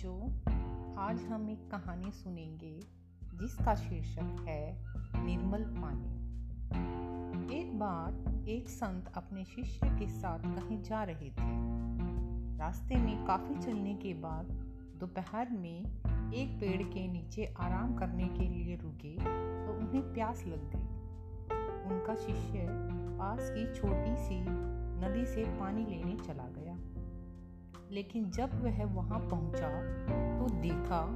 बच्चों, आज हम एक कहानी सुनेंगे जिसका शीर्षक है निर्मल पानी। एक बार एक संत अपने शिष्य के साथ कहीं जा रहे थे। रास्ते में काफ़ी चलने के बाद दोपहर में एक पेड़ के नीचे आराम करने के लिए रुके तो उन्हें प्यास लग गई। उनका शिष्य पास की छोटी सी नदी से पानी लेने चला लेकिन जब वह वहाँ पहुँचा तो देखा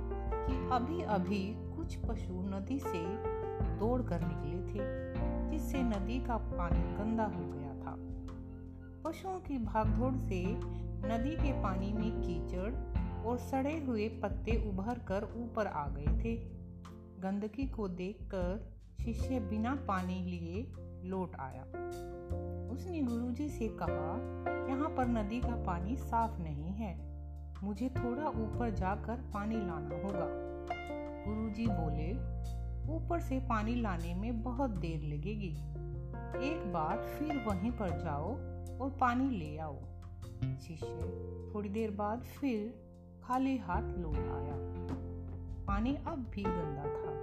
कि अभी अभी कुछ पशु नदी से दौड़ कर निकले थे, जिससे नदी का पानी गंदा हो गया था। पशुओं की भागदौड़ से नदी के पानी में कीचड़ और सड़े हुए पत्ते उभर कर ऊपर आ गए थे। गंदगी को देखकर शिष्य बिना पानी लिए लौट आया। उसने गुरुजी से कहा, यहाँ पर नदी का पानी साफ़ नहीं है। मुझे थोड़ा ऊपर जाकर पानी लाना होगा। गुरुजी बोले, ऊपर से पानी लाने में बहुत देर लगेगी। एक बार फिर वहीं पर जाओ और पानी ले आओ। शिष्य थोड़ी देर बाद फिर खाली हाथ लौट आया। पानी अब भी गंदा था।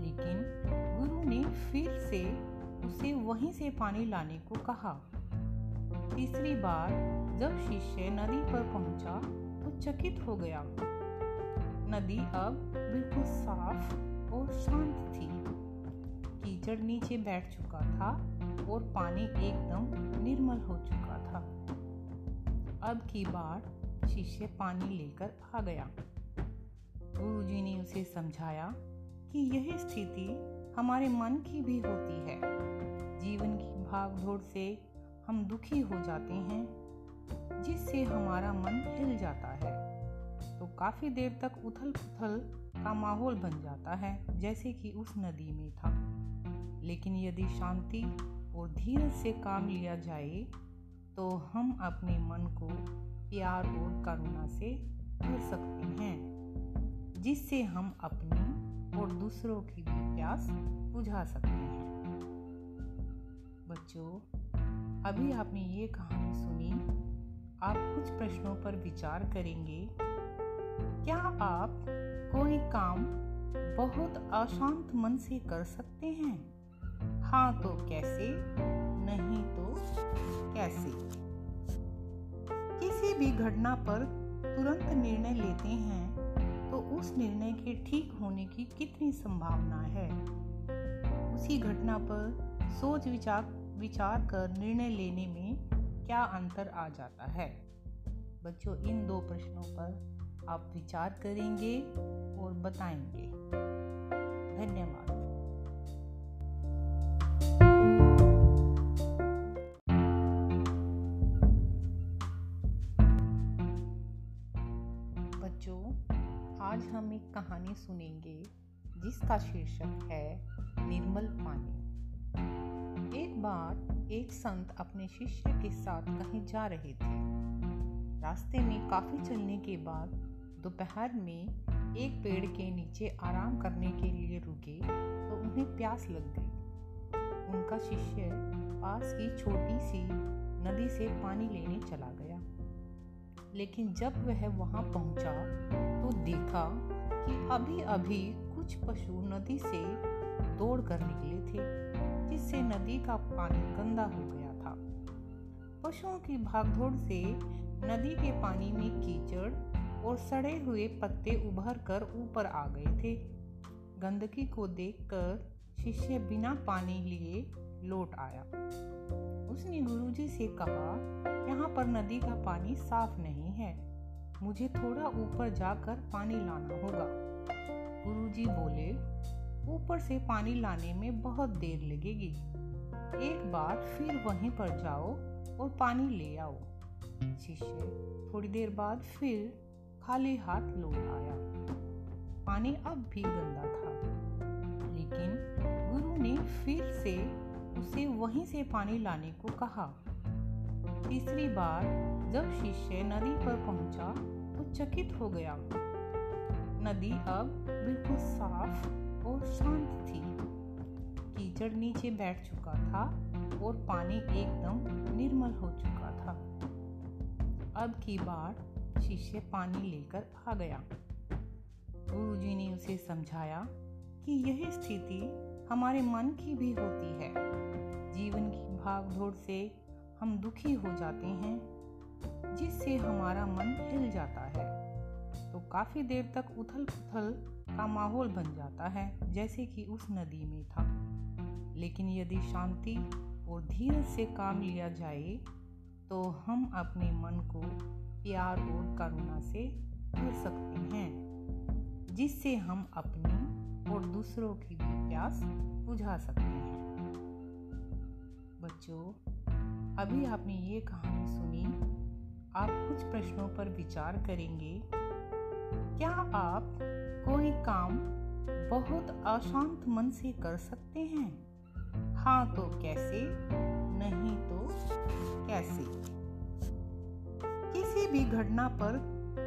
लेकिन गुरु ने फिर से उसे वहीं से पानी लाने को कहा। तीसरी बार जब शिष्य नदी पर पहुँचा तो चकित हो गया। नदी अब बिल्कुल साफ़ और शांत थी। कीचड़ नीचे बैठ चुका था और पानी एकदम निर्मल हो चुका था। अब की बार शिष्य पानी लेकर आ गया। गुरुजी ने उसे समझाया कि यह स्थिति हमारे मन की भी होती है। जीवन की भागदौड़ से हम दुखी हो जाते हैं, जिससे हमारा मन हिल जाता है। तो काफ़ी देर तक उथल पुथल का माहौल बन जाता है, जैसे कि उस नदी में था। लेकिन यदि शांति और धीरज से काम लिया जाए तो हम अपने मन को प्यार और करुणा से भर सकते हैं, जिससे हम अपनी और दूसरों की भी प्यास बुझा सकते हैं। बच्चों, अभी आपने ये कहानी सुनी। आप कुछ प्रश्नों पर विचार करेंगे। क्या आप कोई काम बहुत अशांत मन से कर सकते हैं? हाँ तो कैसे? नहीं तो कैसे? किसी भी घटना पर तुरंत निर्णय लेते हैं। तो उस निर्णय के ठीक होने की कितनी संभावना है? उसी घटना पर सोच विचार विचार कर निर्णय लेने में क्या अंतर आ जाता है? बच्चों, इन दो प्रश्नों पर आप विचार करेंगे और बताएँगे। धन्यवाद। कहानी सुनेंगे, जिसका शीर्षक है निर्मल पानी एक बार एक संत अपने शिष्य के साथ कहीं जा रहे थे। रास्ते में काफ़ी चलने के बाद दोपहर में एक पेड़ के नीचे आराम करने के लिए रुके तो उन्हें प्यास लग गई। उनका शिष्य पास की छोटी सी नदी से पानी लेने चला गया। लेकिन जब वह वहाँ पहुँचा तो देखा कि अभी अभी कुछ पशु नदी से दौड़ कर निकले थे, जिससे नदी का पानी गंदा हो गया था। पशुओं की भागदौड़ से नदी के पानी में कीचड़ और सड़े हुए पत्ते उभर कर ऊपर आ गए थे। गंदगी को देखकर शिष्य बिना पानी लिए लौट आया। उसने गुरुजी से कहा, यहाँ पर नदी का पानी साफ़ नहीं है। मुझे थोड़ा ऊपर जाकर पानी लाना होगा। गुरुजी बोले, ऊपर से पानी लाने में बहुत देर लगेगी। एक बार फिर वहीं पर जाओ और पानी ले आओ। शिष्य थोड़ी देर बाद फिर खाली हाथ लौट आया। पानी अब भी गंदा था। लेकिन गुरु ने फिर से उसे वहीं से पानी लाने को कहा। तीसरी बार जब शिष्य नदी पर पहुँचा तो चकित हो गया। नदी अब बिल्कुल साफ़ और शांत थी। कीचड़ नीचे बैठ चुका था और पानी एकदम निर्मल हो चुका था। अब की बार शिष्य पानी लेकर आ गया। गुरुजी ने उसे समझाया कि यह स्थिति हमारे मन की भी होती है। जीवन की भागदौड़ से हम दुखी हो जाते हैं, जिससे हमारा मन हिल जाता है। तो काफ़ी देर तक उथल पुथल का माहौल बन जाता है, जैसे कि उस नदी में था। लेकिन यदि शांति और धीरज से काम लिया जाए तो हम अपने मन को प्यार और करुणा से भर सकते हैं, जिससे हम अपनी और दूसरों की भी प्यास बुझा सकते हैं। बच्चों अभी आपने ये कहानी सुनी, आप कुछ प्रश्नों पर विचार करेंगे। क्या आप कोई काम बहुत अशांत मन से कर सकते हैं? हाँ तो कैसे? नहीं तो कैसे? किसी भी घटना पर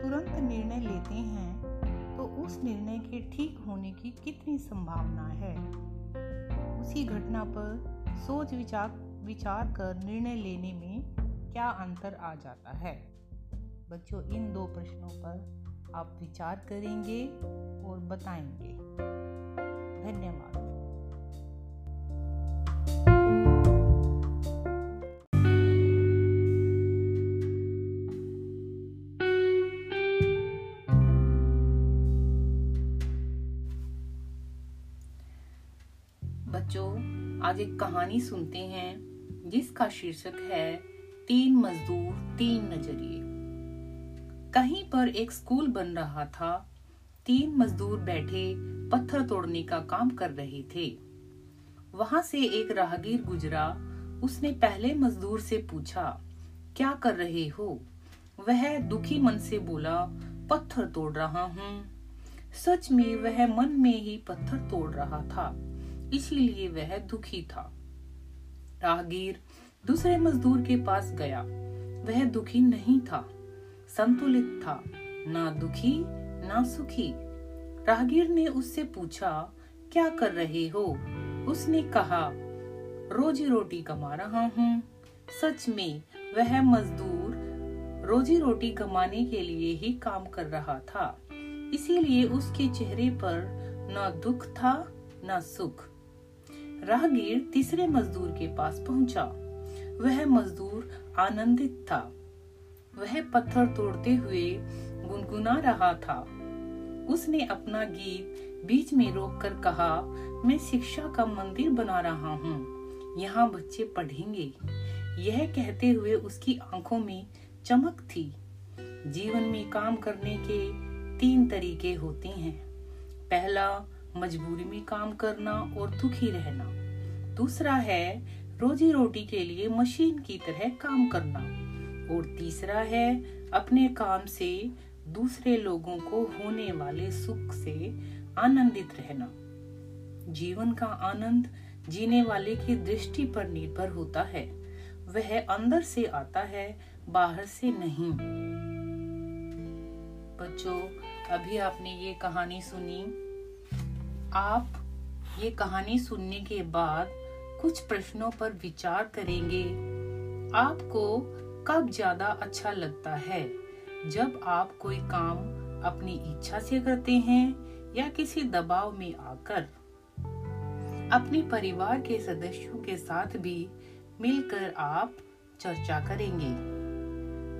तुरंत निर्णय लेते हैं तो उस निर्णय के ठीक होने की कितनी संभावना है? उसी घटना पर सोच विचार विचार कर निर्णय लेने में क्या अंतर आ जाता है? बच्चों, इन दो प्रश्नों पर आप विचार करेंगे और बताएँगे। धन्यवाद। बच्चों, आज एक कहानी सुनते हैं। जिसका शीर्षक है, तीन मजदूर, तीन नज़रिए। कहीं पर एक स्कूल बन रहा था, तीन मजदूर बैठे, पत्थर तोड़ने का काम कर रहे थे। वहाँ से एक राहगीर गुजरा, उसने पहले मजदूर से पूछा, क्या कर रहे हो? वह दुखी मन से बोला, पत्थर तोड़ रहा हूँ। सच में वह मन में ही पत्थर तोड़ रहा था, इसीलिए वह दुखी था। राहगीर दूसरे मजदूर के पास गया। वह दुखी नहीं था, संतुलित था, ना दुखी, ना सुखी। राहगीर ने उससे पूछा, क्या कर रहे हो? उसने कहा, रोजी रोटी कमा रहा हूँ। सच में, वह मजदूर रोजी रोटी कमाने के लिए ही काम कर रहा था। इसीलिए उसके चेहरे पर न दुख था, न सुख। राहगीर तीसरे मजदूर के पास पहुँचा। वह मजदूर आनंदित था। वह पत्थर तोड़ते हुए गुनगुना रहा था। उसने अपना गीत बीच में रोककर कहा, मैं शिक्षा का मंदिर बना रहा हूँ। यहाँ बच्चे पढ़ेंगे। यह कहते हुए उसकी आँखों में चमक थी। जीवन में काम करने के तीन तरीके होते हैं। पहला मजबूरी में काम करना और दुखी रहना। दूसरा है, रोजी रोटी के लिए मशीन की तरह काम करना। और तीसरा है, अपने काम से दूसरे लोगों को होने वाले सुख से आनंदित रहना। जीवन का आनंद जीने वाले की दृष्टि पर निर्भर होता है। वह अंदर से आता है, बाहर से नहीं। बच्चों, अभी आपने ये कहानी सुनी। आप ये कहानी सुनने के बाद कुछ प्रश्नों पर विचार करेंगे। आपको कब ज़्यादा अच्छा लगता है? जब आप कोई काम अपनी इच्छा से करते हैं या किसी दबाव में आकर? अपने परिवार के सदस्यों के साथ भी मिलकर आप चर्चा करेंगे।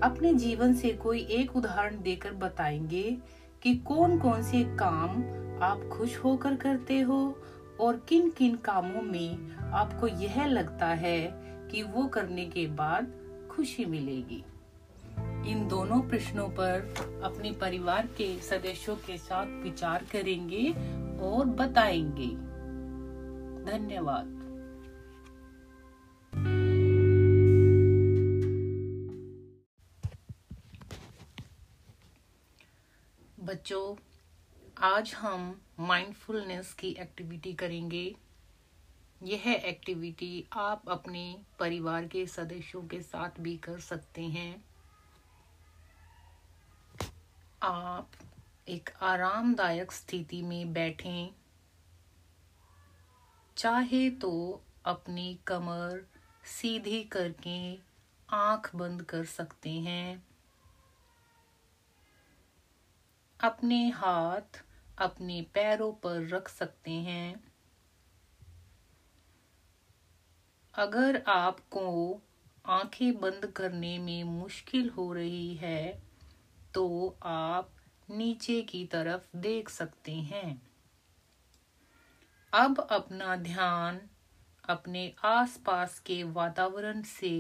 अपने जीवन से कोई एक उदाहरण देकर बताएँगे कि कौन कौन से काम आप खुश होकर करते हो और किन किन कामों में आपको यह लगता है कि वो करने के बाद खुशी मिलेगी? इन दोनों प्रश्नों पर अपने परिवार के सदस्यों के साथ विचार करेंगे और बताएँगे। धन्यवाद। बच्चों आज हम माइंडफुलनेस की एक्टिविटी करेंगे। यह एक्टिविटी आप अपने परिवार के सदस्यों के साथ भी कर सकते हैं। आप एक आरामदायक स्थिति में बैठें। चाहे तो अपनी कमर सीधी करके आँख बंद कर सकते हैं। अपने हाथ अपने पैरों पर रख सकते हैं। अगर आपको आँखें बंद करने में मुश्किल हो रही है तो आप नीचे की तरफ़ देख सकते हैं। अब अपना ध्यान अपने आसपास के वातावरण से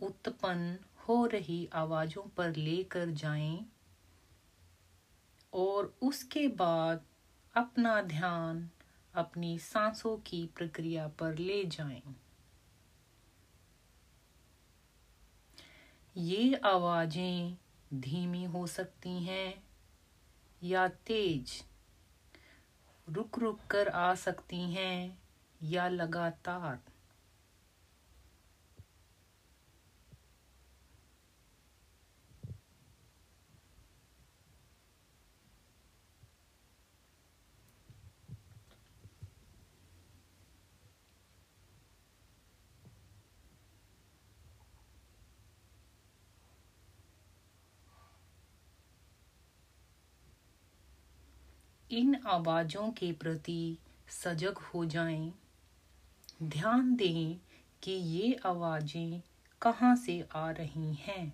उत्पन्न हो रही आवाजों पर लेकर जाएँ। और उसके बाद अपना ध्यान अपनी सांसों की प्रक्रिया पर ले जाएँ। ये आवाज़ें धीमी हो सकती हैं या तेज रुक रुक कर आ सकती हैं या लगातार इन आवाज़ों के प्रति सजग हो जाएँ, ध्यान दें कि ये आवाज़ें कहाँ से आ रही हैं।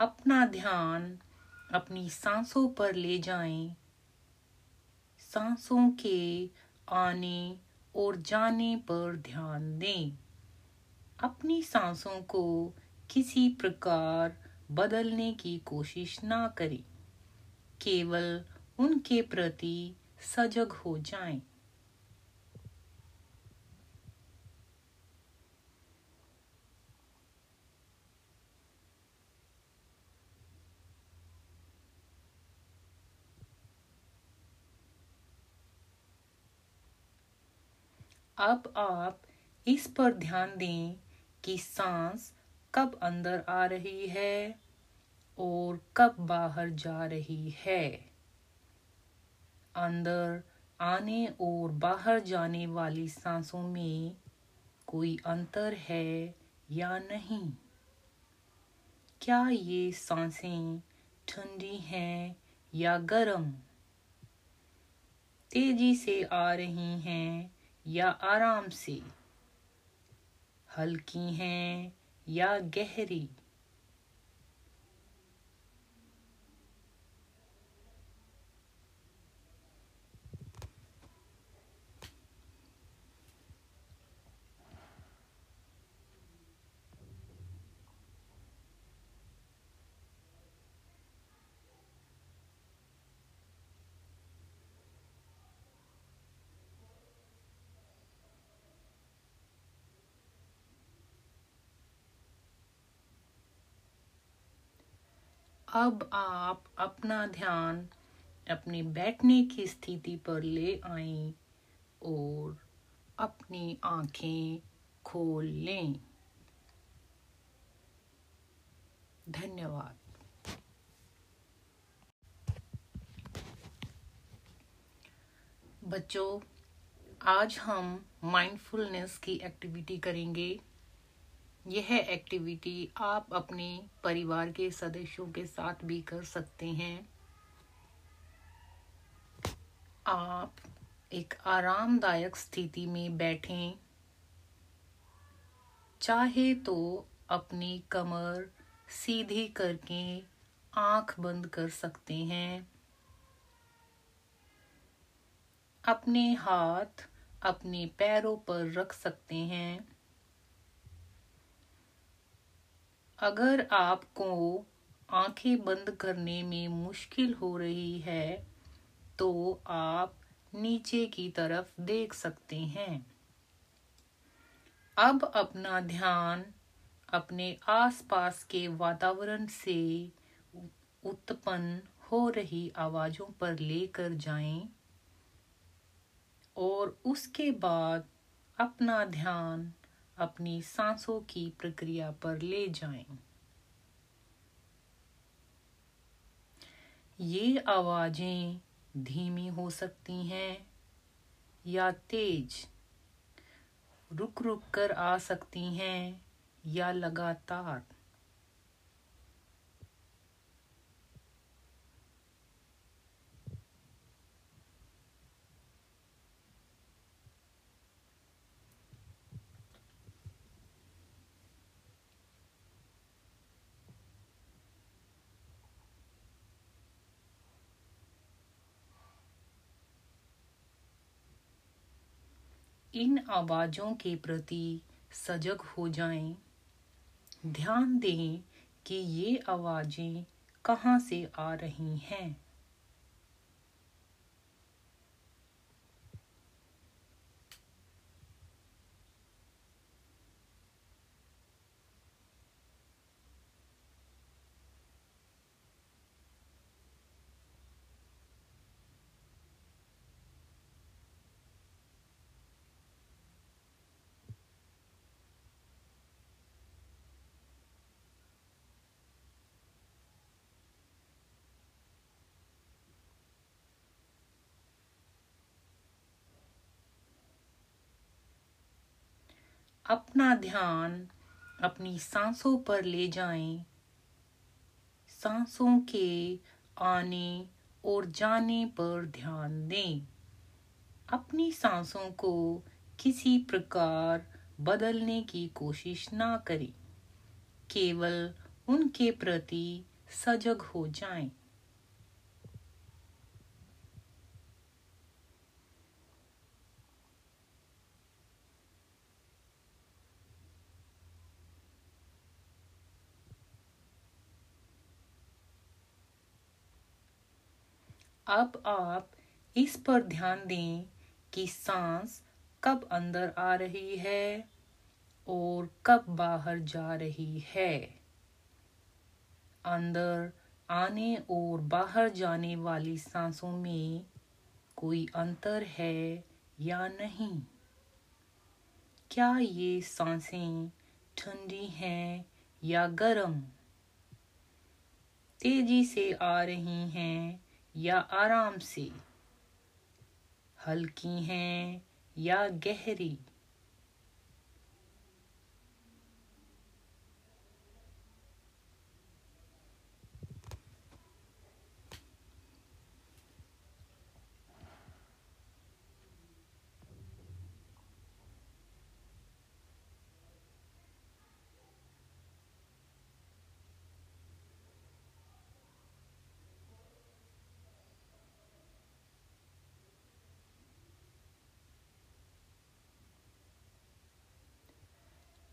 अपना ध्यान अपनी सांसों पर ले जाएँ, सांसों के आने और जाने पर ध्यान दें। अपनी सांसों को किसी प्रकार बदलने की कोशिश ना करें। केवल उनके प्रति सजग हो जाएँ। अब आप इस पर ध्यान दें कि सांस कब अंदर आ रही है और कब बाहर जा रही है। अंदर आने और बाहर जाने वाली सांसों में कोई अंतर है या नहीं? क्या ये साँसें ठंडी हैं या गर्म? तेज़ी से आ रही हैं या आराम से। हल्की हैं या गहरी। अब आप अपना ध्यान अपने बैठने की स्थिति पर ले आए और अपनी आँखें खोल लें। धन्यवाद। बच्चों, आज हम माइंडफुलनेस की एक्टिविटी करेंगे। यह एक्टिविटी आप अपने परिवार के सदस्यों के साथ भी कर सकते हैं। आप एक आरामदायक स्थिति में बैठें। चाहे तो अपनी कमर सीधी करके आँख बंद कर सकते हैं। अपने हाथ अपने पैरों पर रख सकते हैं। अगर आपको आँखें बंद करने में मुश्किल हो रही है तो आप नीचे की तरफ़ देख सकते हैं। अब अपना ध्यान अपने आसपास के वातावरण से उत्पन्न हो रही आवाजों पर लेकर जाएँ और उसके बाद अपना ध्यान अपनी सांसों की प्रक्रिया पर ले जाएँ। ये आवाज़ें धीमी हो सकती हैं या तेज रुक रुक कर आ सकती हैं या लगातार इन आवाजों के प्रति सजग हो जाएँ, ध्यान दें कि ये आवाज़ें कहाँ से आ रही हैं। अपना ध्यान अपनी सांसों पर ले जाएँ, सांसों के आने और जाने पर ध्यान दें। अपनी सांसों को किसी प्रकार बदलने की कोशिश ना करें। केवल उनके प्रति सजग हो जाएँ। अब आप इस पर ध्यान दें कि सांस कब अंदर आ रही है और कब बाहर जा रही है। अंदर आने और बाहर जाने वाली सांसों में कोई अंतर है या नहीं? क्या ये साँसें ठंडी हैं या गर्म? तेज़ी से आ रही हैं या आराम से। हल्की हैं या गहरी।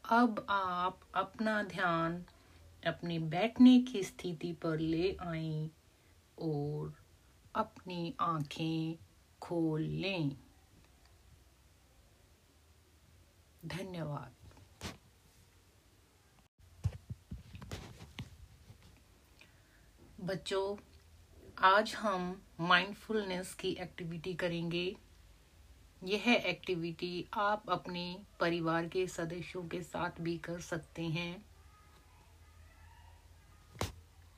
अब आप अपना ध्यान अपने बैठने की स्थिति पर ले आए और अपनी आँखें खोल लें। धन्यवाद। बच्चों, आज हम माइंडफुलनेस की एक्टिविटी करेंगे। यह एक्टिविटी आप अपने परिवार के सदस्यों के साथ भी कर सकते हैं।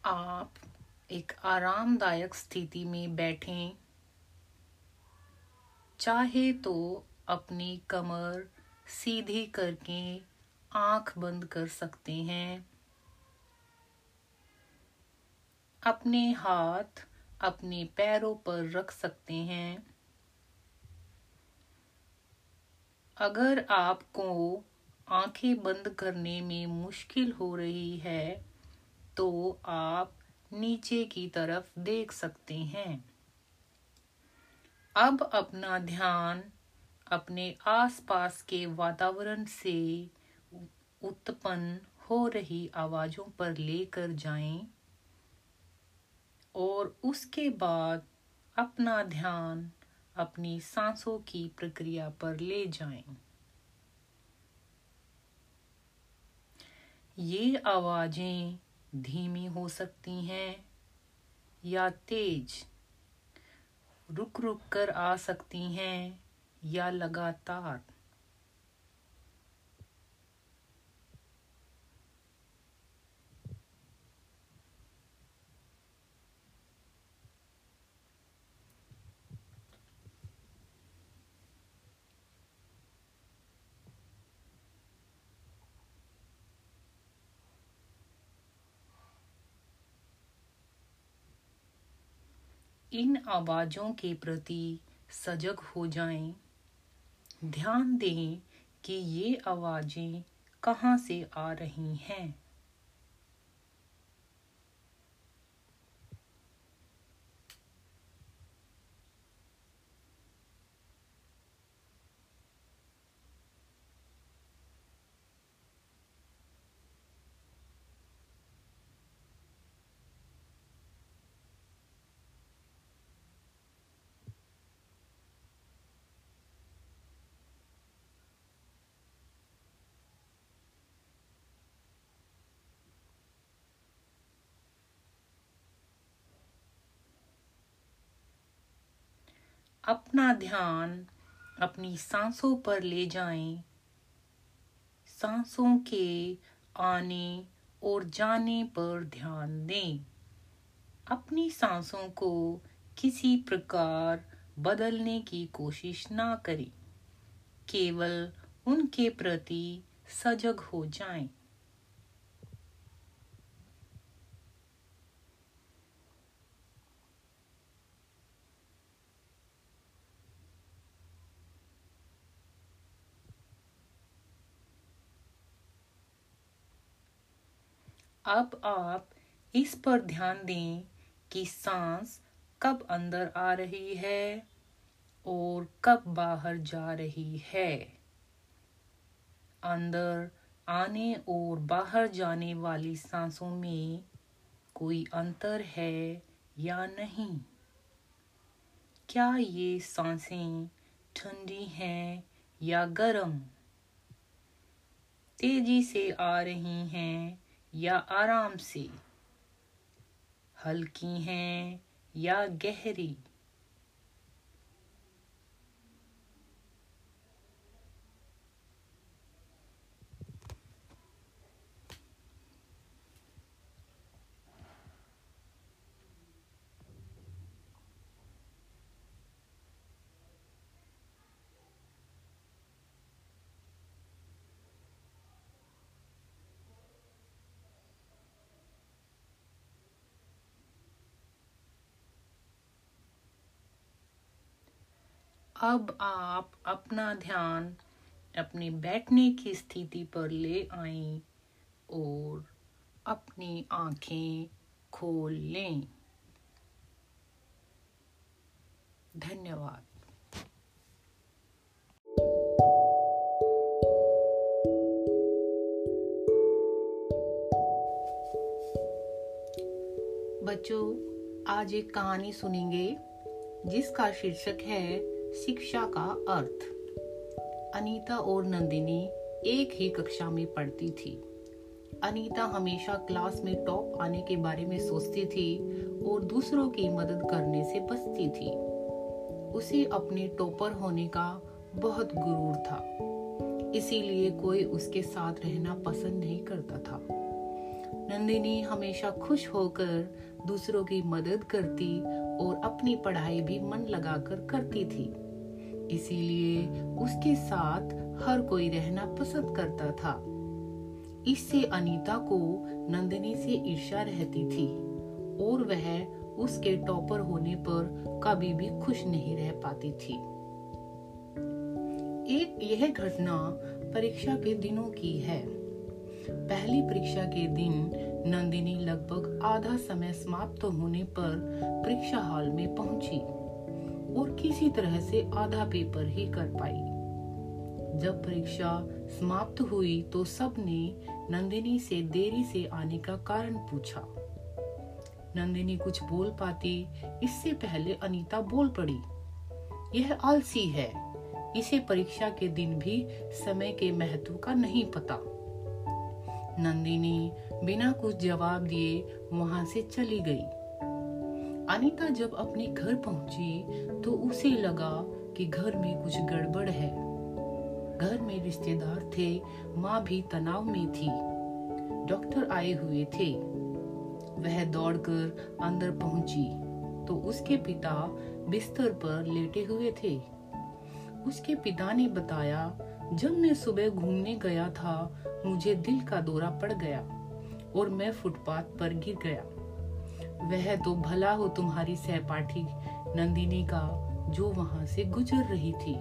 आप एक आरामदायक स्थिति में बैठें। चाहे तो अपनी कमर सीधी करके आँख बंद कर सकते हैं। अपने हाथ अपने पैरों पर रख सकते हैं। अगर आपको आँखें बंद करने में मुश्किल हो रही है तो आप नीचे की तरफ़ देख सकते हैं। अब अपना ध्यान अपने आसपास के वातावरण से उत्पन्न हो रही आवाजों पर लेकर जाएँ और उसके बाद अपना ध्यान अपनी सांसों की प्रक्रिया पर ले जाएँ। ये आवाज़ें धीमी हो सकती हैं या तेज रुक रुक कर आ सकती हैं या लगातार इन आवाज़ों के प्रति सजग हो जाएँ, ध्यान दें कि ये आवाज़ें कहाँ से आ रही हैं। अपना ध्यान अपनी सांसों पर ले जाएँ, सांसों के आने और जाने पर ध्यान दें। अपनी सांसों को किसी प्रकार बदलने की कोशिश ना करें। केवल उनके प्रति सजग हो जाएँ। अब आप इस पर ध्यान दें कि सांस कब अंदर आ रही है और कब बाहर जा रही है। अंदर आने और बाहर जाने वाली सांसों में कोई अंतर है या नहीं? क्या ये साँसें ठंडी हैं या गर्म? तेज़ी से आ रही हैं या आराम से। हल्की हैं या गहरी। अब आप अपना ध्यान अपने बैठने की स्थिति पर ले आए और अपनी आँखें खोल लें। धन्यवाद। बच्चों, आज एक कहानी सुनेंगे, जिसका शीर्षक है शिक्षा का अर्थ। अनीता और नंदिनी एक ही कक्षा में पढ़ती थी। अनीता हमेशा क्लास में टॉप आने के बारे में सोचती थी और दूसरों की मदद करने से बचती थी। उसे अपने टॉपर होने का बहुत गुरूर था, इसीलिए कोई उसके साथ रहना पसंद नहीं करता था। नंदिनी हमेशा खुश होकर दूसरों की मदद करती और अपनी पढ़ाई भी मन लगाकर करती थी। इसीलिए उसके साथ हर कोई रहना पसंद करता था। इससे अनीता को नंदिनी से ईर्ष्या रहती थी और वह उसके टॉपर होने पर कभी भी खुश नहीं रह पाती थी। एक यह घटना परीक्षा के दिनों की है। पहली परीक्षा के दिन नंदिनी लगभग आधा समय समाप्त होने पर परीक्षा हॉल में पहुँची और किसी तरह से आधा पेपर ही कर पाई। जब परीक्षा समाप्त हुई तो सबने नंदिनी से देरी से आने का कारण पूछा। नंदिनी कुछ बोल पाती, इससे पहले अनीता बोल पड़ी, यह आलसी है, इसे परीक्षा के दिन भी समय के महत्व का नहीं पता। नंदिनी बिना कुछ जवाब दिए वहाँ से चली गई। अनीता जब अपने घर पहुँची तो उसे लगा कि घर में कुछ गड़बड़ है। घर में रिश्तेदार थे, माँ भी तनाव में थी। डॉक्टर आए हुए थे। वह दौड़कर अंदर पहुँची तो उसके पिता बिस्तर पर लेटे हुए थे। उसके पिता ने बताया जब मैं सुबह घूमने गया था, मुझे दिल का दौरा पड़ गया और मैं फुटपाथ पर गिर गया। वह तो भला हो तुम्हारी सहपाठी नंदिनी का, जो वहाँ से गुजर रही थी।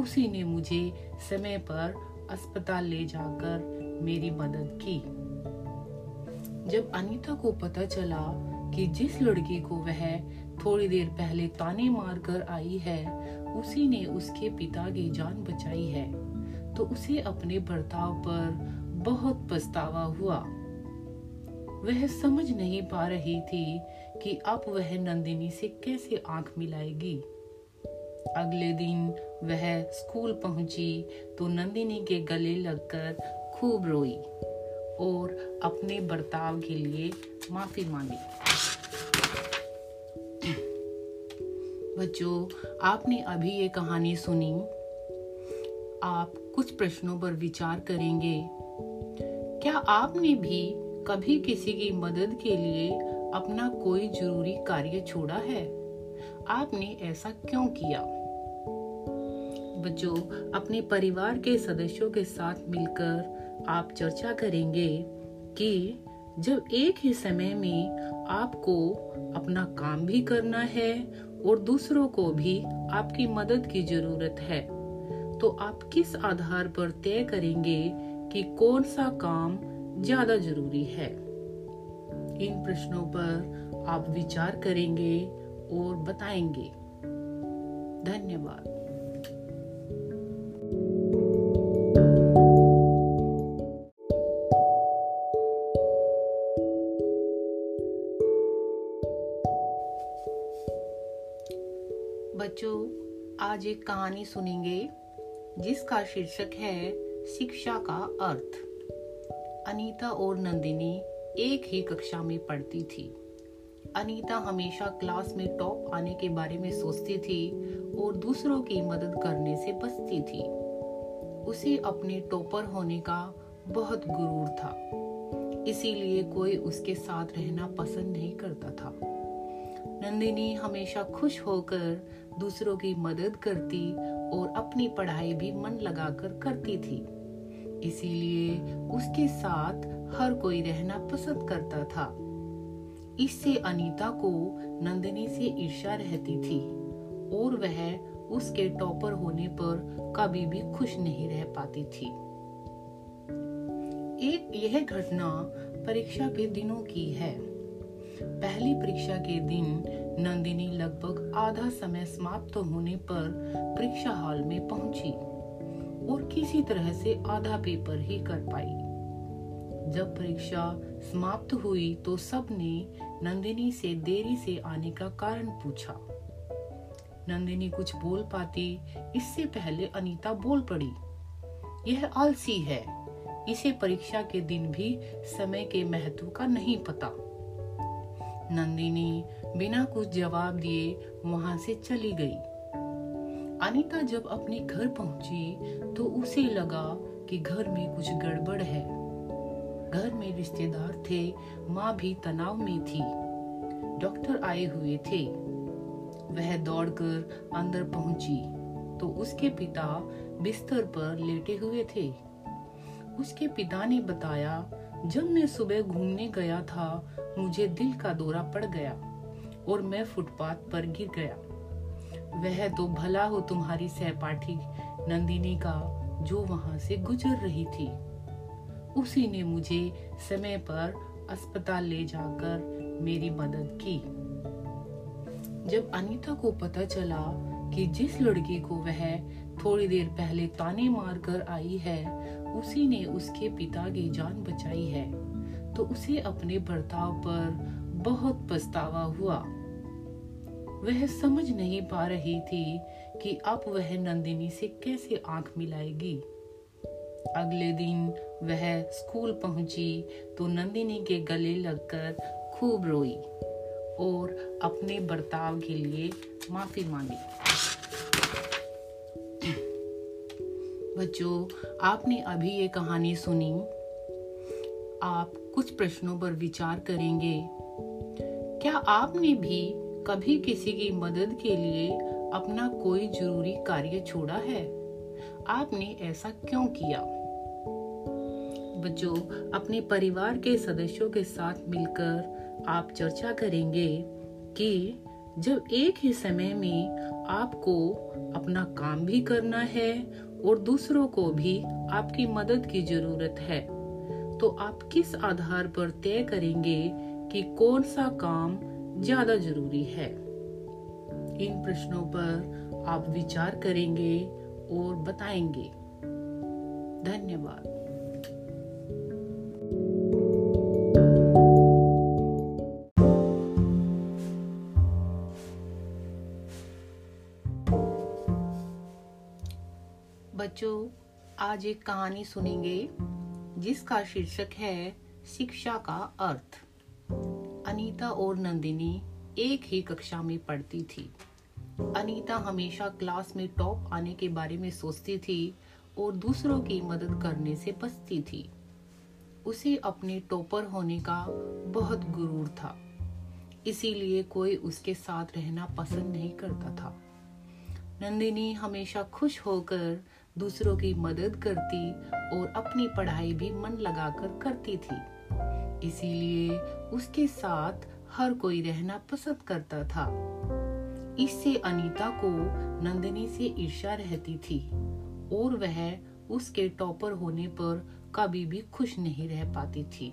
उसी ने मुझे समय पर अस्पताल ले जाकर मेरी मदद की। जब अनीता को पता चला कि जिस लड़की को वह थोड़ी देर पहले ताने मार कर आई है उसी ने उसके पिता की जान बचाई है तो उसे अपने बर्ताव पर बहुत पछतावा हुआ। वह समझ नहीं पा रही थी कि अब वह नंदिनी से कैसे आँख मिलाएगी। अगले दिन वह स्कूल पहुँची तो नंदिनी के गले लगकर खूब रोई और अपने बर्ताव के लिए माफ़ी मांगी। बच्चों आपने अभी ये कहानी सुनी, आप कुछ प्रश्नों पर विचार करेंगे। क्या आपने भी कभी किसी की मदद के लिए अपना कोई ज़रूरी कार्य छोड़ा है? आपने ऐसा क्यों किया? बच्चों, अपने परिवार के सदस्यों के साथ मिलकर आप चर्चा करेंगे कि जब एक ही समय में आपको अपना काम भी करना है और दूसरों को भी आपकी मदद की ज़रूरत है। तो आप किस आधार पर तय करेंगे कि कौन सा काम ज़्यादा ज़रूरी है? इन प्रश्नों पर आप विचार करेंगे और बताएँगे। धन्यवाद। एक कहानी सुनेंगे, जिसका शीर्षक है शिक्षा का अर्थ। अनीता और नंदिनी एक ही कक्षा में पढ़ती थी। अनीता हमेशा क्लास में टॉप आने के बारे में सोचती थी और दूसरों की मदद करने से बचती थी। उसे अपने टॉपर होने का बहुत गुरूर था, इसीलिए कोई उसके साथ रहना पसंद नहीं करता था। नंदिनी हमेशा खुश होकर दूसरों की मदद करती और अपनी पढ़ाई भी मन लगाकर करती थी। इसीलिए उसके साथ हर कोई रहना पसंद करता था। इससे अनीता को नंदिनी से ईर्ष्या रहती थी और वह उसके टॉपर होने पर कभी भी खुश नहीं रह पाती थी। एक यह घटना परीक्षा के दिनों की है। पहली परीक्षा के दिन नंदिनी लगभग आधा समय समाप्त होने पर परीक्षा हॉल में पहुँची और किसी तरह से आधा पेपर ही कर पाई। जब परीक्षा समाप्त हुई तो सबने नंदिनी से देरी से आने का कारण पूछा। नंदिनी कुछ बोल पाती, इससे पहले अनीता बोल पड़ी, यह आलसी है। इसे परीक्षा के दिन भी समय के महत्व का नहीं पता। नंदिनी बिना कुछ जवाब दिए वहाँ से चली गई। अनीता जब अपने घर पहुँची तो उसे लगा कि घर में कुछ गड़बड़ है। घर में रिश्तेदार थे, माँ भी तनाव में थी। डॉक्टर आए हुए थे। वह दौड़कर अंदर पहुँची तो उसके पिता बिस्तर पर लेटे हुए थे। उसके पिता ने बताया, जब मैं सुबह घूमने गया था, मुझे दिल का दौरा पड़ गया। और मैं फुटपाथ पर गिर गया। वह तो भला हो तुम्हारी सहपाठी नंदिनी का, जो वहाँ से गुजर रही थी। उसी ने मुझे समय पर अस्पताल ले जाकर मेरी मदद की। जब अनीता को पता चला कि जिस लड़की को वह थोड़ी देर पहले ताने मार कर आई है, उसी ने उसके पिता की जान बचाई है तो उसे अपने बर्ताव पर बहुत पछतावा हुआ। वह समझ नहीं पा रही थी कि अब वह नंदिनी से कैसे आँख मिलाएगी। अगले दिन वह स्कूल पहुँची तो नंदिनी के गले लगकर खूब रोई और अपने बर्ताव के लिए माफ़ी मांगी। बच्चों, आपने अभी ये कहानी सुनी। आप कुछ प्रश्नों पर विचार करेंगे। क्या आपने भी कभी किसी की मदद के लिए अपना कोई ज़रूरी कार्य छोड़ा है? आपने ऐसा क्यों किया? बच्चों, अपने परिवार के सदस्यों के साथ मिलकर आप चर्चा करेंगे कि जब एक ही समय में आपको अपना काम भी करना है और दूसरों को भी आपकी मदद की ज़रूरत है तो आप किस आधार पर तय करेंगे कि कौन सा काम ज़्यादा ज़रूरी है। इन प्रश्नों पर आप विचार करेंगे और बताएँगे। धन्यवाद। बच्चों, आज एक कहानी सुनेंगे जिसका शीर्षक है शिक्षा का अर्थ। अनीता और नंदिनी एक ही कक्षा में पढ़ती थी। अनीता हमेशा क्लास में टॉप आने के बारे में सोचती थी और दूसरों की मदद करने से बचती थी। उसे अपने टॉपर होने का बहुत गुरूर था, इसीलिए कोई उसके साथ रहना पसंद नहीं करता था। नंदिनी हमेशा खुश होकर दूसरों की मदद करती और अपनी पढ़ाई भी मन लगाकर करती थी। इसीलिए उसके साथ हर कोई रहना पसंद करता था। इससे अनीता को नंदिनी से ईर्ष्या रहती थी और वह उसके टॉपर होने पर कभी भी खुश नहीं रह पाती थी।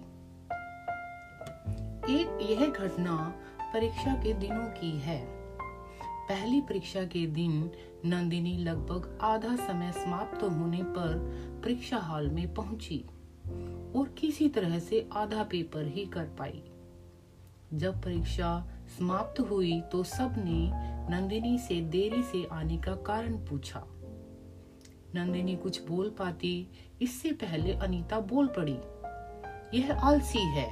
एक यह घटना परीक्षा के दिनों की है। पहली परीक्षा के दिन नंदिनी लगभग आधा समय समाप्त होने पर परीक्षा हॉल में पहुँची। और किसी तरह से आधा पेपर ही कर पाई। जब परीक्षा समाप्त हुई तो सबने नंदिनी से देरी से आने का कारण पूछा। नंदिनी कुछ बोल पाती, इससे पहले अनीता बोल पड़ी, यह आलसी है।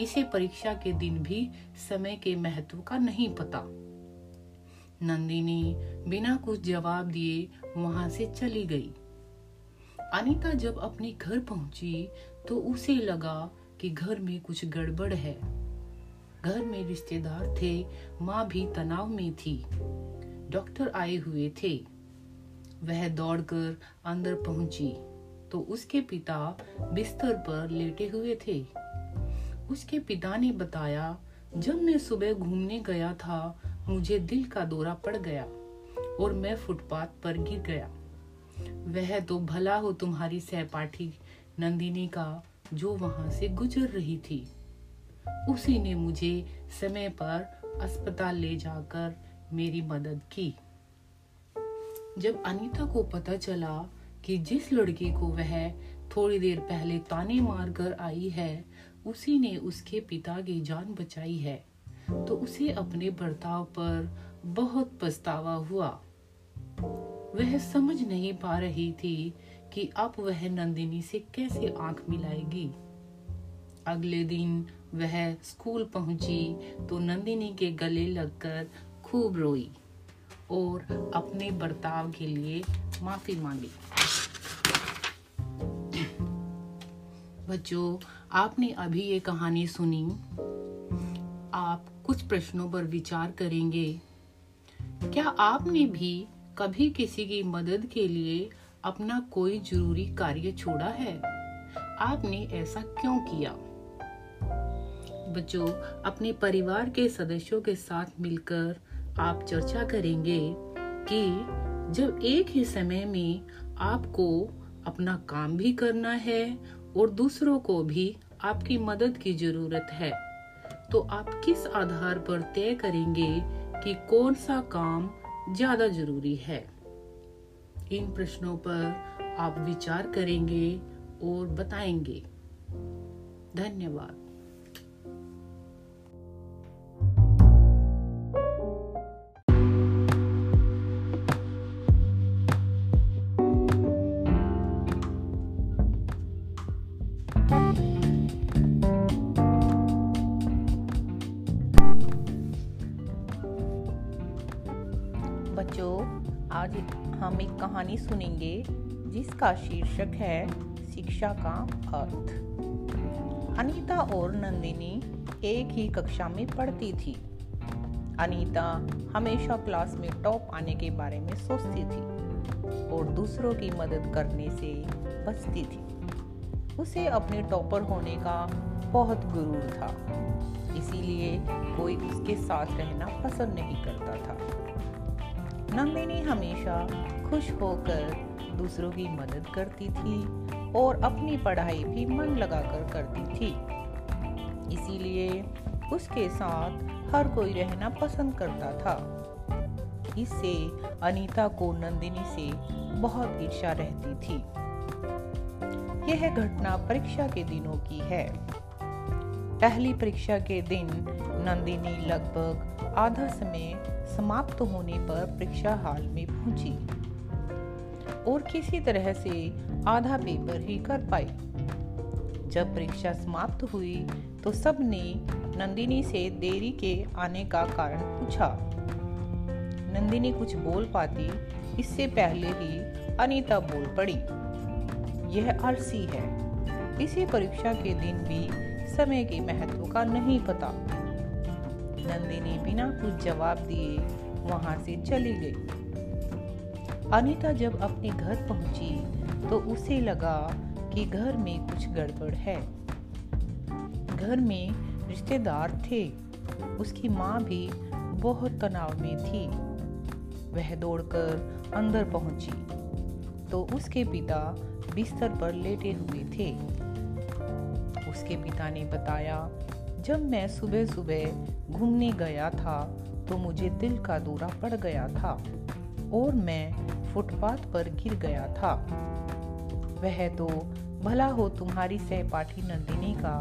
इसे परीक्षा के दिन भी समय के महत्व का नहीं पता। नंदिनी बिना कुछ जवाब दिए वहाँ से चली गई। अनीता जब अपने घर पहुँची तो उसे लगा कि घर में कुछ गड़बड़ है। घर में रिश्तेदार थे, माँ भी तनाव में थी। डॉक्टर आए हुए थे। वह दौड़कर अंदर पहुँची तो उसके पिता बिस्तर पर लेटे हुए थे। उसके पिता ने बताया, जब मैं सुबह घूमने गया था, मुझे दिल का दौरा पड़ गया और मैं फुटपाथ पर गिर गया। वह तो भला हो तुम्हारी सहपाठी नंदिनी का, जो वहाँ से गुजर रही थी। उसी ने मुझे समय पर अस्पताल ले जाकर मेरी मदद की। जब अनीता को पता चला कि जिस लड़के को वह थोड़ी देर पहले ताने मार कर आई है, उसी ने उसके पिता की जान बचाई है तो उसे अपने बर्ताव पर बहुत पछतावा हुआ। वह समझ नहीं पा रही थी कि अब वह नंदिनी से कैसे आँख मिलाएगी। अगले दिन वह स्कूल पहुँची तो नंदिनी के गले लगकर खूब रोई और अपने बर्ताव के लिए माफ़ी मांगी। बच्चों, आपने अभी ये कहानी सुनी? आप कुछ प्रश्नों पर विचार करेंगे। क्या आपने भी कभी किसी की मदद के लिए अपना कोई ज़रूरी कार्य छोड़ा है? आपने ऐसा क्यों किया? बच्चों, अपने परिवार के सदस्यों के साथ मिलकर आप चर्चा करेंगे कि जब एक ही समय में आपको अपना काम भी करना है और दूसरों को भी आपकी मदद की ज़रूरत है तो आप किस आधार पर तय करेंगे कि कौन सा काम ज़्यादा ज़रूरी है। इन प्रश्नों पर आप विचार करेंगे और बताएँगे। धन्यवाद। कहानी सुनेंगे, जिसका शीर्षक है शिक्षा का अर्थ। अनीता और नंदिनी एक ही कक्षा में पढ़ती थी। अनीता हमेशा क्लास में टॉप आने के बारे में सोचती थी और दूसरों की मदद करने से बचती थी। उसे अपने टॉपर होने का बहुत गुरूर था, इसीलिए कोई उसके साथ रहना पसंद नहीं करता था। नंदिनी हमेशा खुश होकर दूसरों की मदद करती थी और अपनी पढ़ाई भी मन लगाकर करती थी। इसीलिए उसके साथ हर कोई रहना पसंद करता था। इससे अनीता को नंदिनी से बहुत ईर्षा रहती थी। यह घटना परीक्षा के दिनों की है। पहली परीक्षा के दिन नंदिनी लगभग आधा समय समाप्त होने पर परीक्षा हाल में पहुँची और किसी तरह से आधा पेपर ही कर पाई। जब परीक्षा समाप्त हुई तो सबने नंदिनी से देरी के आने का कारण पूछा। नंदिनी कुछ बोल पाती, इससे पहले ही अनीता बोल पड़ी, यह आलसी है। इसी परीक्षा के दिन भी समय के महत्व का नहीं पता। नंदिनी बिना कुछ जवाब दिए वहाँ से चली गई। अनीता जब अपने घर पहुँची तो उसे लगा कि घर में कुछ गड़बड़ है। घर में रिश्तेदार थे। उसकी माँ भी बहुत तनाव में थी। वह दौड़कर अंदर पहुँची तो उसके पिता बिस्तर पर लेटे हुए थे। उसके पिता ने बताया जब मैं सुबह सुबह घूमने गया था तो मुझे दिल का दौरा पड़ गया था और मैं फुटपाथ पर गिर गया था। वह तो भला हो तुम्हारी सहपाठी नंदिनी का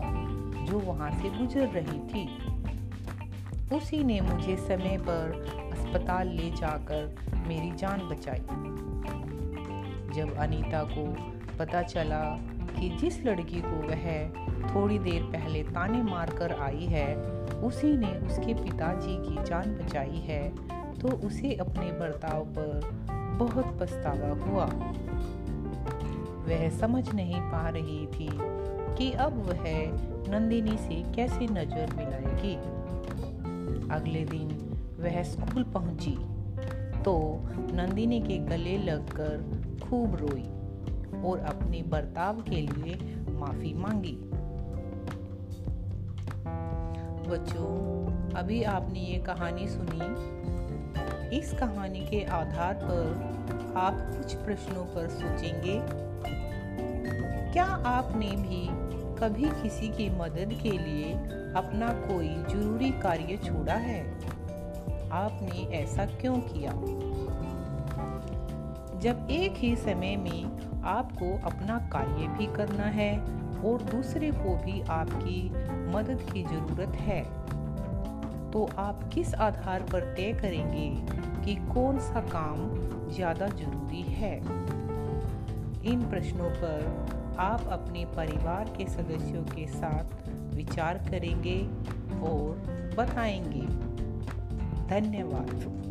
जो वहाँ से गुजर रही थी। उसी ने मुझे समय पर अस्पताल ले जाकर मेरी जान बचाई। जब अनीता को पता चला कि जिस लड़की को वह थोड़ी देर पहले ताने मारकर आई है, उसी ने उसके पिताजी की जान बचाई है तो उसे अपने बर्ताव पर बहुत पछतावा हुआ। वह समझ नहीं पा रही थी कि अब वह नंदिनी से कैसे नज़र मिलाएगी। अगले दिन वह स्कूल पहुँची तो नंदिनी के गले लगकर खूब रोई। और अपने बर्ताव के लिए माफ़ी मांगी। बच्चों, अभी आपने ये कहानी सुनी? इस कहानी के आधार पर आप कुछ प्रश्नों पर सोचेंगे। क्या आपने भी कभी किसी की मदद के लिए अपना कोई ज़रूरी कार्य छोड़ा है? आपने ऐसा क्यों किया? जब एक ही समय में आपको अपना कार्य भी करना है और दूसरे को भी आपकी मदद की ज़रूरत है। तो आप किस आधार पर तय करेंगे कि कौन सा काम ज़्यादा ज़रूरी है? इन प्रश्नों पर आप अपने परिवार के सदस्यों के साथ विचार करेंगे और बताएँगे। धन्यवाद।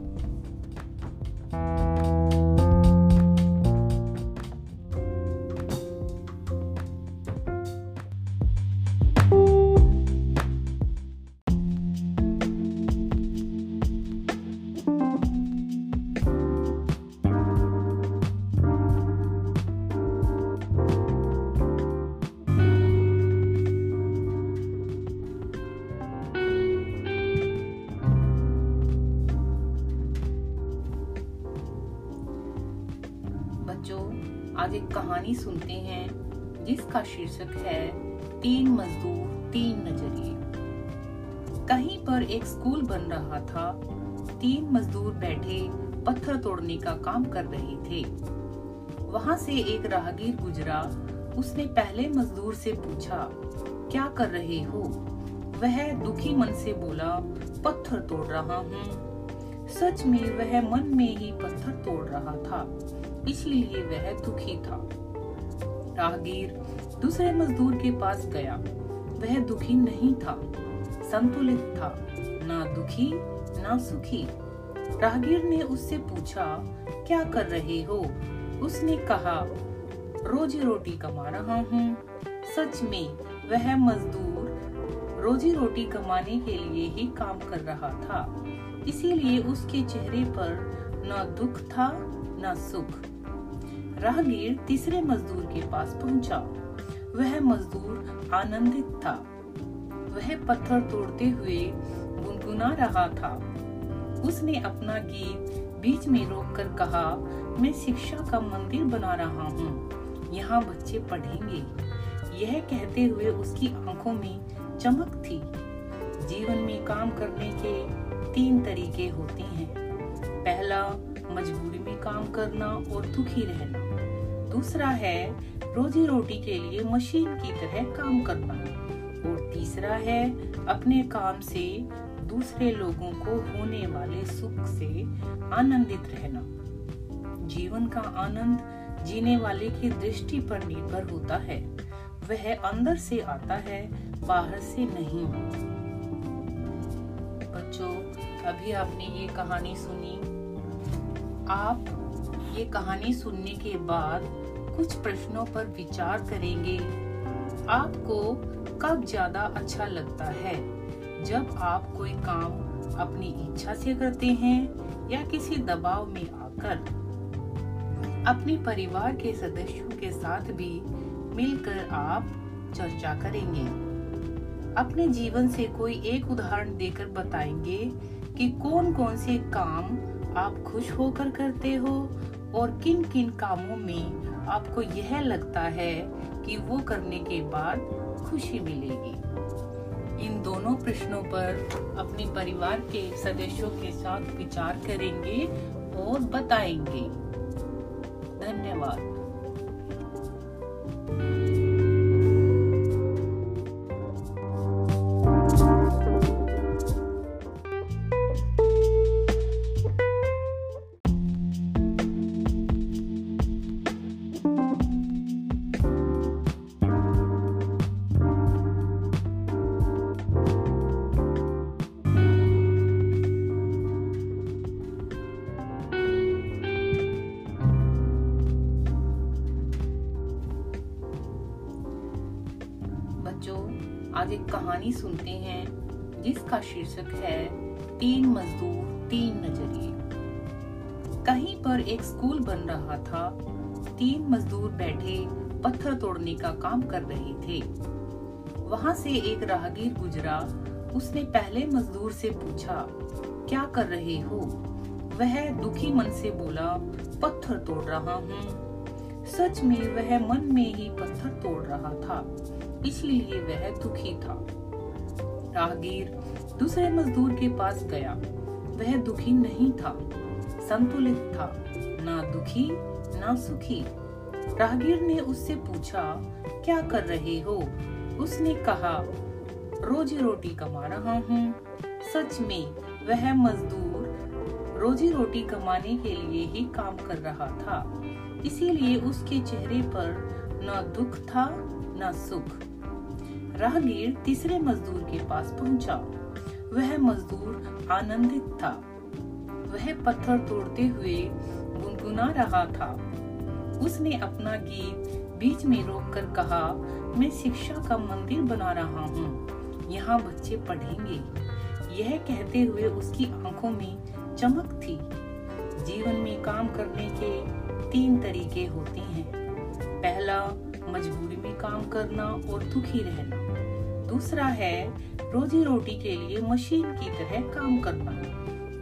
एक स्कूल बन रहा था। तीन मजदूर बैठे, पत्थर तोड़ने का काम कर रहे थे। वहाँ से एक राहगीर गुजरा। उसने पहले मजदूर से पूछा, क्या कर रहे हो? वह दुखी मन से बोला, पत्थर तोड़ रहा हूँ। सच में वह मन में ही पत्थर तोड़ रहा था, इसलिए वह दुखी था। राहगीर दूसरे मजदूर के पास गया। वह दुखी नहीं था। संतुलित था, ना दुखी, ना सुखी। राहगीर ने उससे पूछा, क्या कर रहे हो? उसने कहा, रोजी रोटी कमा रहा हूँ। सच में, वह मजदूर रोजी रोटी कमाने के लिए ही काम कर रहा था। इसीलिए उसके चेहरे पर न दुख था, न सुख. राहगीर तीसरे मजदूर के पास पहुँचा। वह मजदूर आनंदित था। वह पत्थर तोड़ते हुए गुनगुना रहा था। उसने अपना गीत बीच में रोककर कहा, मैं शिक्षा का मंदिर बना रहा हूँ, यहाँ बच्चे पढ़ेंगे। यह कहते हुए उसकी आँखों में चमक थी। जीवन में काम करने के तीन तरीके होते हैं। पहला, मजबूरी में काम करना और दुखी रहना। दूसरा है, रोजी रोटी के लिए मशीन की तरह काम करना। और तीसरा है, अपने काम से दूसरे लोगों को होने वाले सुख से आनंदित रहना। जीवन का आनंद जीने वाले की दृष्टि पर निर्भर होता है। वह अंदर से आता है, बाहर से नहीं। बच्चों, अभी आपने ये कहानी सुनी। आप ये कहानी सुनने के बाद कुछ प्रश्नों पर विचार करेंगे। आपको कब ज़्यादा अच्छा लगता है? जब आप कोई काम अपनी इच्छा से करते हैं या किसी दबाव में आकर अपने परिवार के सदस्यों के साथ भी मिलकर आप चर्चा करेंगे। अपने जीवन से कोई एक उदाहरण देकर बताएँगे कि कौन कौन से काम आप खुश होकर करते हो और किन किन कामों में आपको यह लगता है कि वो करने के बाद खुशी मिलेगी। इन दोनों प्रश्नों पर अपने परिवार के सदस्यों के साथ विचार करेंगे और बताएँगे। धन्यवाद। स्कूल बन रहा था। तीन मजदूर बैठे पत्थर तोड़ने का काम कर रहे थे। वहाँ से एक राहगीर गुजरा। उसने पहले मजदूर से पूछा, क्या कर रहे हो? वह दुखी मन से बोला, पत्थर तोड़ रहा हूँ। सच में वह मन में ही पत्थर तोड़ रहा था, इसलिए वह दुखी था। राहगीर दूसरे मजदूर के पास गया। वह दुखी नहीं था, संतुलित था। ना दुखी, ना सुखी। राहगीर ने उससे पूछा, क्या कर रहे हो? उसने कहा, रोजी रोटी कमा रहा हूँ। सच में, वह मजदूर रोजी रोटी कमाने के लिए ही काम कर रहा था। इसीलिए उसके चेहरे पर न दुख था, न सुख. राहगीर तीसरे मजदूर के पास पहुँचा। वह मजदूर आनंदित था। वह पत्थर तोड़ते हुए गुनगुना रहा था। उसने अपना गीत बीच में रोककर कहा, मैं शिक्षा का मंदिर बना रहा हूँ। यहाँ बच्चे पढ़ेंगे। यह कहते हुए उसकी आँखों में चमक थी। जीवन में काम करने के तीन तरीके होते हैं। पहला, मजबूरी में काम करना और दुखी रहना। दूसरा है रोजी रोटी के लिए मशीन की तरह काम करना।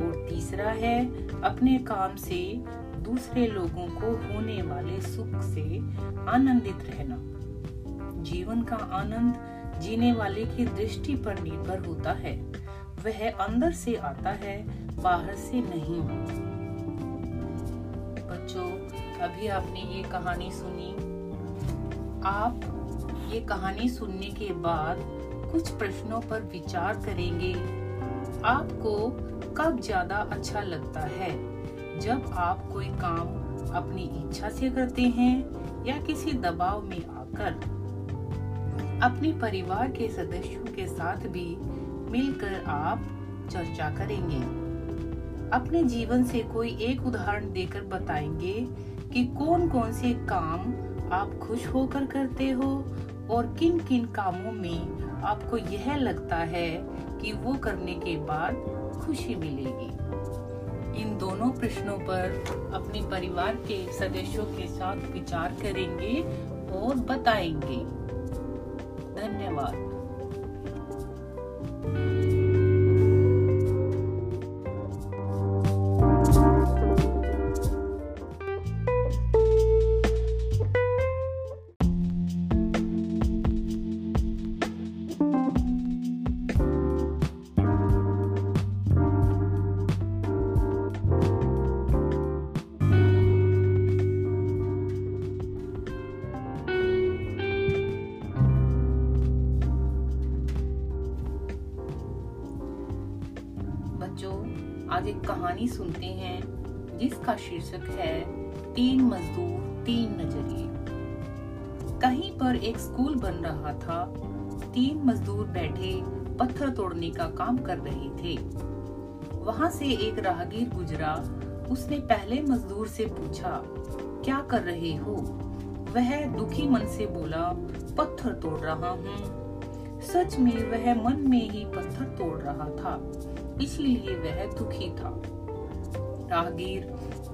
और तीसरा है, अपने काम से दूसरे लोगों को होने वाले सुख से आनंदित रहना। जीवन का आनंद जीने वाले की दृष्टि पर निर्भर होता है। वह अंदर से आता है, बाहर से नहीं बच्चों, अभी आपने ये कहानी सुनी। आप ये कहानी सुनने के बाद कुछ प्रश्नों पर विचार करेंगे। आपको कब ज़्यादा अच्छा लगता है? जब आप कोई काम अपनी इच्छा से करते हैं या किसी दबाव में आकर अपने परिवार के सदस्यों के साथ भी मिलकर आप चर्चा करेंगे। अपने जीवन से कोई एक उदाहरण देकर बताएँगे कि कौन कौन से काम आप खुश होकर करते हो और किन किन कामों में आपको यह लगता है कि वो करने के बाद खुशी मिलेगी। इन दोनों प्रश्नों पर अपने परिवार के सदस्यों के साथ विचार करेंगे और बताएँगे। धन्यवाद। आज एक कहानी सुनते हैं, जिसका शीर्षक है, तीन मजदूर, तीन नज़रिए। कहीं पर एक स्कूल बन रहा था। तीन मजदूर बैठे, पत्थर तोड़ने का काम कर रहे थे। वहाँ से एक राहगीर गुजरा। उसने पहले मजदूर से पूछा, क्या कर रहे हो? वह दुखी मन से बोला, पत्थर तोड़ रहा हूँ। सच में वह मन में ही पत्थर तोड़ रहा था। इसलिए वह दुखी था। राहगीर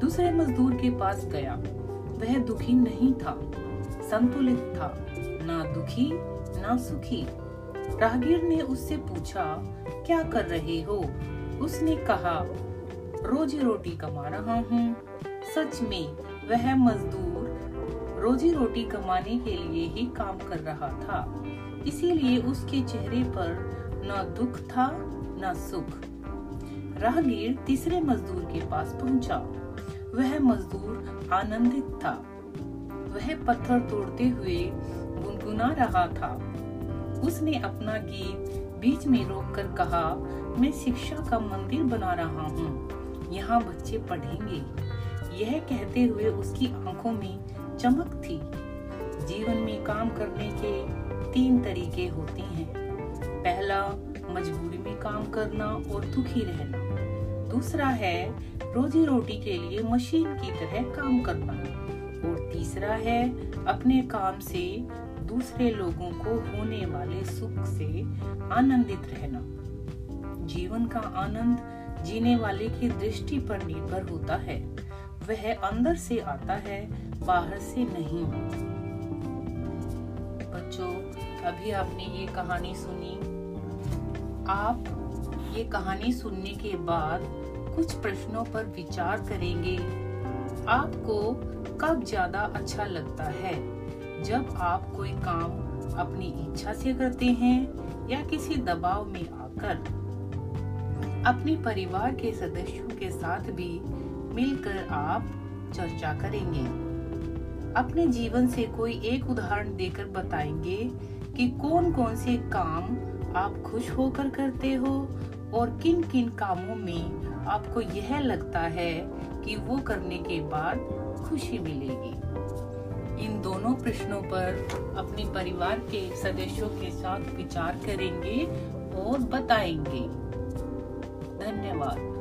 दूसरे मजदूर के पास गया। वह दुखी नहीं था, संतुलित था, ना दुखी, ना सुखी। राहगीर ने उससे पूछा, क्या कर रहे हो? उसने कहा, रोजी रोटी कमा रहा हूँ। सच में, वह मजदूर रोजी रोटी कमाने के लिए ही काम कर रहा था। इसीलिए उसके चेहरे पर न दुख था, न सुख। राहगीर तीसरे मजदूर के पास पहुँचा। वह मजदूर आनंदित था। वह पत्थर तोड़ते हुए गुनगुना रहा था। उसने अपना गीत बीच में रोककर कहा, मैं शिक्षा का मंदिर बना रहा हूँ। यहाँ बच्चे पढ़ेंगे। यह कहते हुए उसकी आँखों में चमक थी। जीवन में काम करने के तीन तरीके होते हैं। पहला, मजबूरी में काम करना और दुखी रहना। दूसरा है रोजी रोटी के लिए मशीन की तरह काम करना। और तीसरा है अपने काम से दूसरे लोगों को होने वाले सुख से आनंदित रहना। जीवन का आनंद जीने वाले की दृष्टि पर निर्भर होता है। वह अंदर से आता है, बाहर से नहीं। बच्चों, अभी आपने ये कहानी सुनी। आप ये कहानी सुनने के बाद कुछ प्रश्नों पर विचार करेंगे। आपको कब ज़्यादा अच्छा लगता है? जब आप कोई काम अपनी इच्छा से करते हैं या किसी दबाव में आकर। अपने परिवार के सदस्यों के साथ भी मिलकर आप चर्चा करेंगे। अपने जीवन से कोई एक उदाहरण देकर बताएँगे कि कौन कौन से काम आप खुश होकर करते हो और किन किन कामों में आपको यह लगता है कि वो करने के बाद खुशी मिलेगी। इन दोनों प्रश्नों पर अपने परिवार के सदस्यों के साथ विचार करेंगे और बताएँगे। धन्यवाद।